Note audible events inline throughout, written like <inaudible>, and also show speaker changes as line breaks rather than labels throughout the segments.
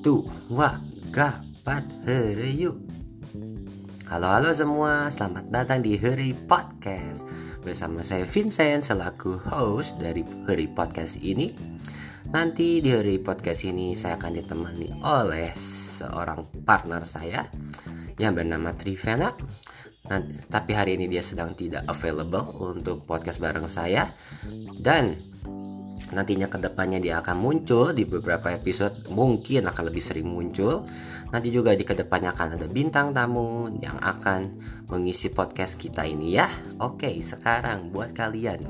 Tu, wa, ga, pat, yuk. Halo halo semua, selamat datang di Heri Podcast. Bersama saya Vincent selaku host dari Heri Podcast ini. Nanti di Heri Podcast ini saya akan ditemani oleh seorang partner saya Yang bernama Trivena. Nanti, Tapi hari ini dia sedang tidak available untuk podcast bareng saya. Dan nantinya ke depannya dia akan muncul di beberapa episode mungkin akan lebih sering muncul. Nanti juga di ke depannya akan ada bintang tamu yang akan mengisi podcast kita ini ya. Oke sekarang buat kalian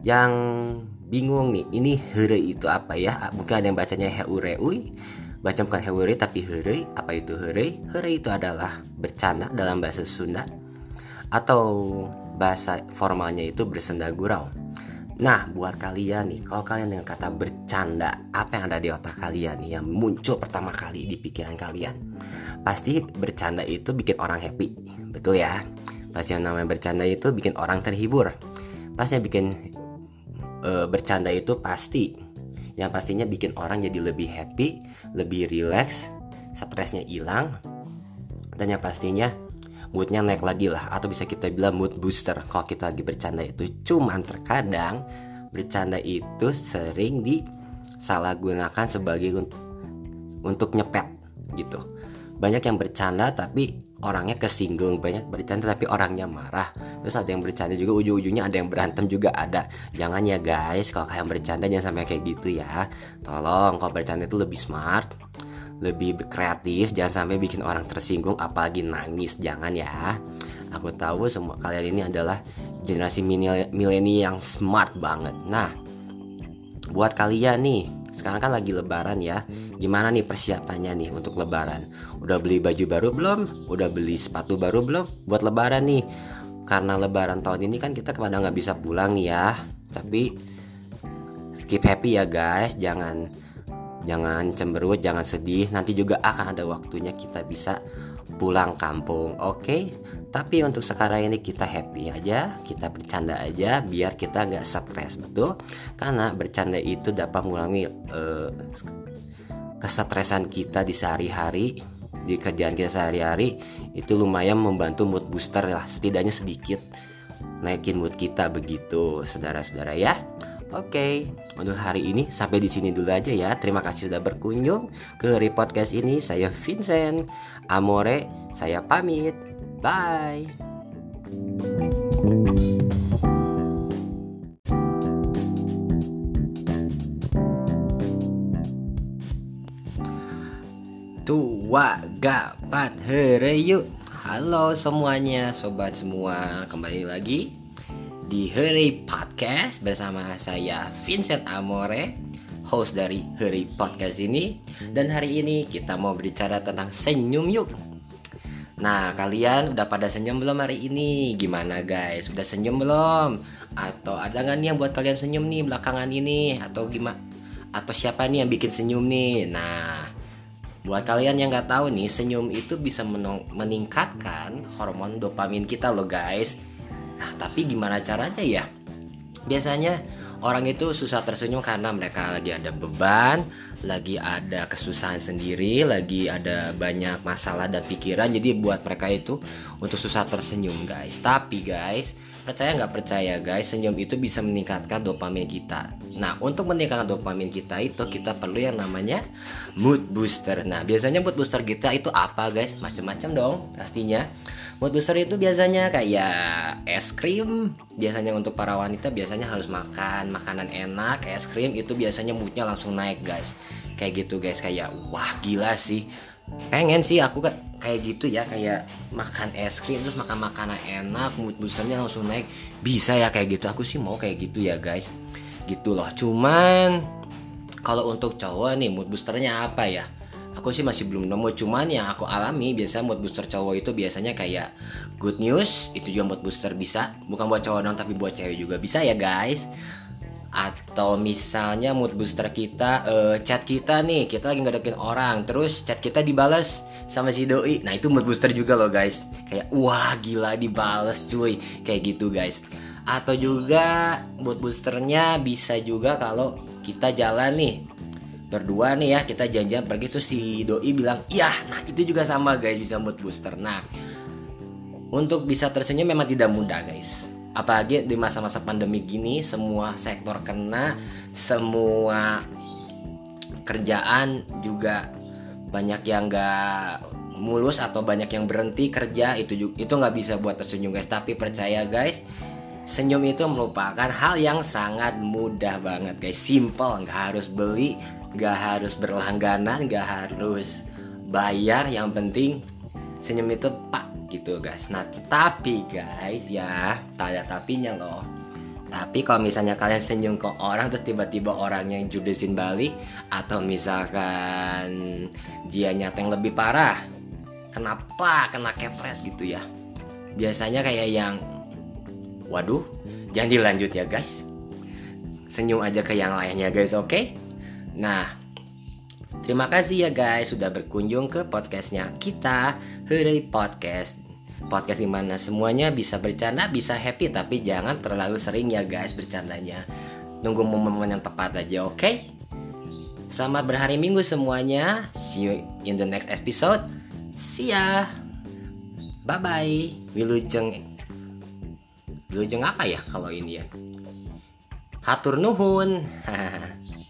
yang bingung nih ini here itu apa ya? Mungkin ada yang bacanya heureui baca bukan heure tapi here apa itu here here itu adalah bercanda dalam bahasa Sunda atau bahasa formalnya itu bersenda gurau Nah, buat kalian nih, kalau kalian dengan kata bercanda, apa yang ada di otak kalian yang muncul pertama kali di pikiran kalian? Pasti bercanda itu bikin orang happy, betul ya? Pasti yang namanya bercanda itu bikin orang terhibur. Pasti yang bikin uh, bercanda itu pasti, yang pastinya bikin orang jadi lebih happy, lebih relax, stresnya hilang, dan yang pastinya moodnya naik lagi lah. Atau bisa kita bilang mood booster kalau kita lagi bercanda itu. Cuman terkadang bercanda itu sering disalahgunakan sebagai untuk, untuk nyepet gitu. Banyak yang bercanda tapi orangnya kesinggung banyak bercanda tapi orangnya marah. Terus ada yang bercanda juga ujung-ujungnya ada yang berantem juga ada. Jangan ya guys kalau kalian bercanda jangan sampai kayak gitu ya. Tolong kalau bercanda itu lebih smart lebih kreatif jangan sampai bikin orang tersinggung apalagi nangis jangan ya. Aku tahu semua kalian ini adalah generasi milenial yang smart banget. Nah buat kalian nih sekarang kan lagi lebaran ya. Gimana nih persiapannya nih untuk lebaran? Udah beli baju baru belum? Udah beli sepatu baru belum? Buat lebaran nih karena lebaran tahun ini kan kita kepada nggak bisa pulang ya. Tapi keep happy ya guys jangan jangan cemberut jangan sedih. Nanti juga akan ada waktunya kita bisa pulang kampung oke? Okay? tapi untuk sekarang ini kita happy aja kita bercanda aja biar kita nggak stres betul? Karena bercanda itu dapat mengurangi uh, kesetresan kita di sehari-hari di kerjaan kita sehari-hari itu lumayan membantu mood booster lah. Setidaknya sedikit naikin mood kita begitu saudara-saudara ya Oke, untuk hari ini sampai di sini dulu aja ya. Terima kasih sudah berkunjung ke Re Podcast ini. Saya Vincent Amore, saya pamit. Bye. Tua gapat yuk. Halo semuanya, sobat semua. Kembali lagi di Heri Podcast bersama saya Vincent Amore, host dari Heri Podcast ini. Dan hari ini kita mau berbicara tentang senyum yuk. Nah, kalian udah pada senyum belum hari ini? Gimana guys? Udah senyum belum? Atau ada nggak nih yang buat kalian senyum nih belakangan ini? Atau gimana? Atau siapa nih yang bikin senyum nih? Nah, Buat kalian yang nggak tahu nih, senyum itu bisa meningkatkan hormon dopamin kita loh guys. Nah, tapi gimana caranya ya? Biasanya orang itu susah tersenyum karena mereka lagi ada beban, lagi ada kesusahan sendiri, lagi ada banyak masalah dan pikiran. Jadi buat mereka itu untuk susah tersenyum, guys. Tapi guys, percaya nggak percaya guys, senyum itu bisa meningkatkan dopamin kita. Nah, untuk meningkatkan dopamin kita itu kita perlu yang namanya mood booster. Nah, biasanya mood booster kita itu apa guys? Macam-macam dong pastinya. Mood booster itu biasanya kayak es krim. Biasanya untuk para wanita biasanya harus makan makanan enak, es krim itu biasanya moodnya langsung naik guys. Kayak gitu guys, kayak wah gila sih. Pengen sih aku kayak gitu ya, kayak makan es krim terus makan makanan enak, mood boosternya langsung naik. Bisa ya kayak gitu. Aku sih mau kayak gitu ya guys. Gitu loh. Cuman kalau untuk cowok nih mood boosternya apa ya? aku sih masih belum nemu cuman yang aku alami biasa mood booster cowok itu biasanya kayak good news itu juga mood booster bisa bukan buat cowok dong tapi buat cewek juga bisa ya guys atau misalnya mood booster kita uh, chat kita nih kita lagi ngedekin orang terus chat kita dibales sama si doi. Nah itu mood booster juga loh guys. Kayak wah gila dibales cuy. Kayak gitu guys. Atau juga mood boosternya bisa juga kalau kita jalan nih berdua nih ya kita janjian pergi tuh si doi bilang iya nah itu juga sama guys bisa mood booster. Nah untuk bisa tersenyum memang tidak mudah guys apalagi di masa-masa pandemi gini semua sektor kena semua kerjaan juga banyak yang gak mulus atau banyak yang berhenti kerja itu itu nggak bisa buat tersenyum guys. Tapi percaya guys senyum itu merupakan hal yang sangat mudah banget guys. Simple nggak harus beli nggak harus berlangganan nggak harus bayar. Yang penting senyum itu pak gitu guys. Nah tapi guys ya tanya tapinya loh. Tapi kalau misalnya kalian senyum ke orang terus tiba-tiba orang yang judesin balik atau misalkan dia nyata yang lebih parah kenapa kena kepret gitu ya? Biasanya kayak yang waduh jangan dilanjut ya guys. Senyum aja ke yang lainnya guys oke? Okay? nah terima kasih ya guys sudah berkunjung ke podcastnya kita Hurry Podcast podcast di mana semuanya bisa bercanda bisa happy tapi jangan terlalu sering ya guys bercandanya tunggu momen-momen yang tepat aja oke okay? Selamat berhari minggu semuanya. See you in the next episode. See ya. Bye bye. Wilujeng. Wilujeng apa ya kalau ini ya? Hatur nuhun. <laughs>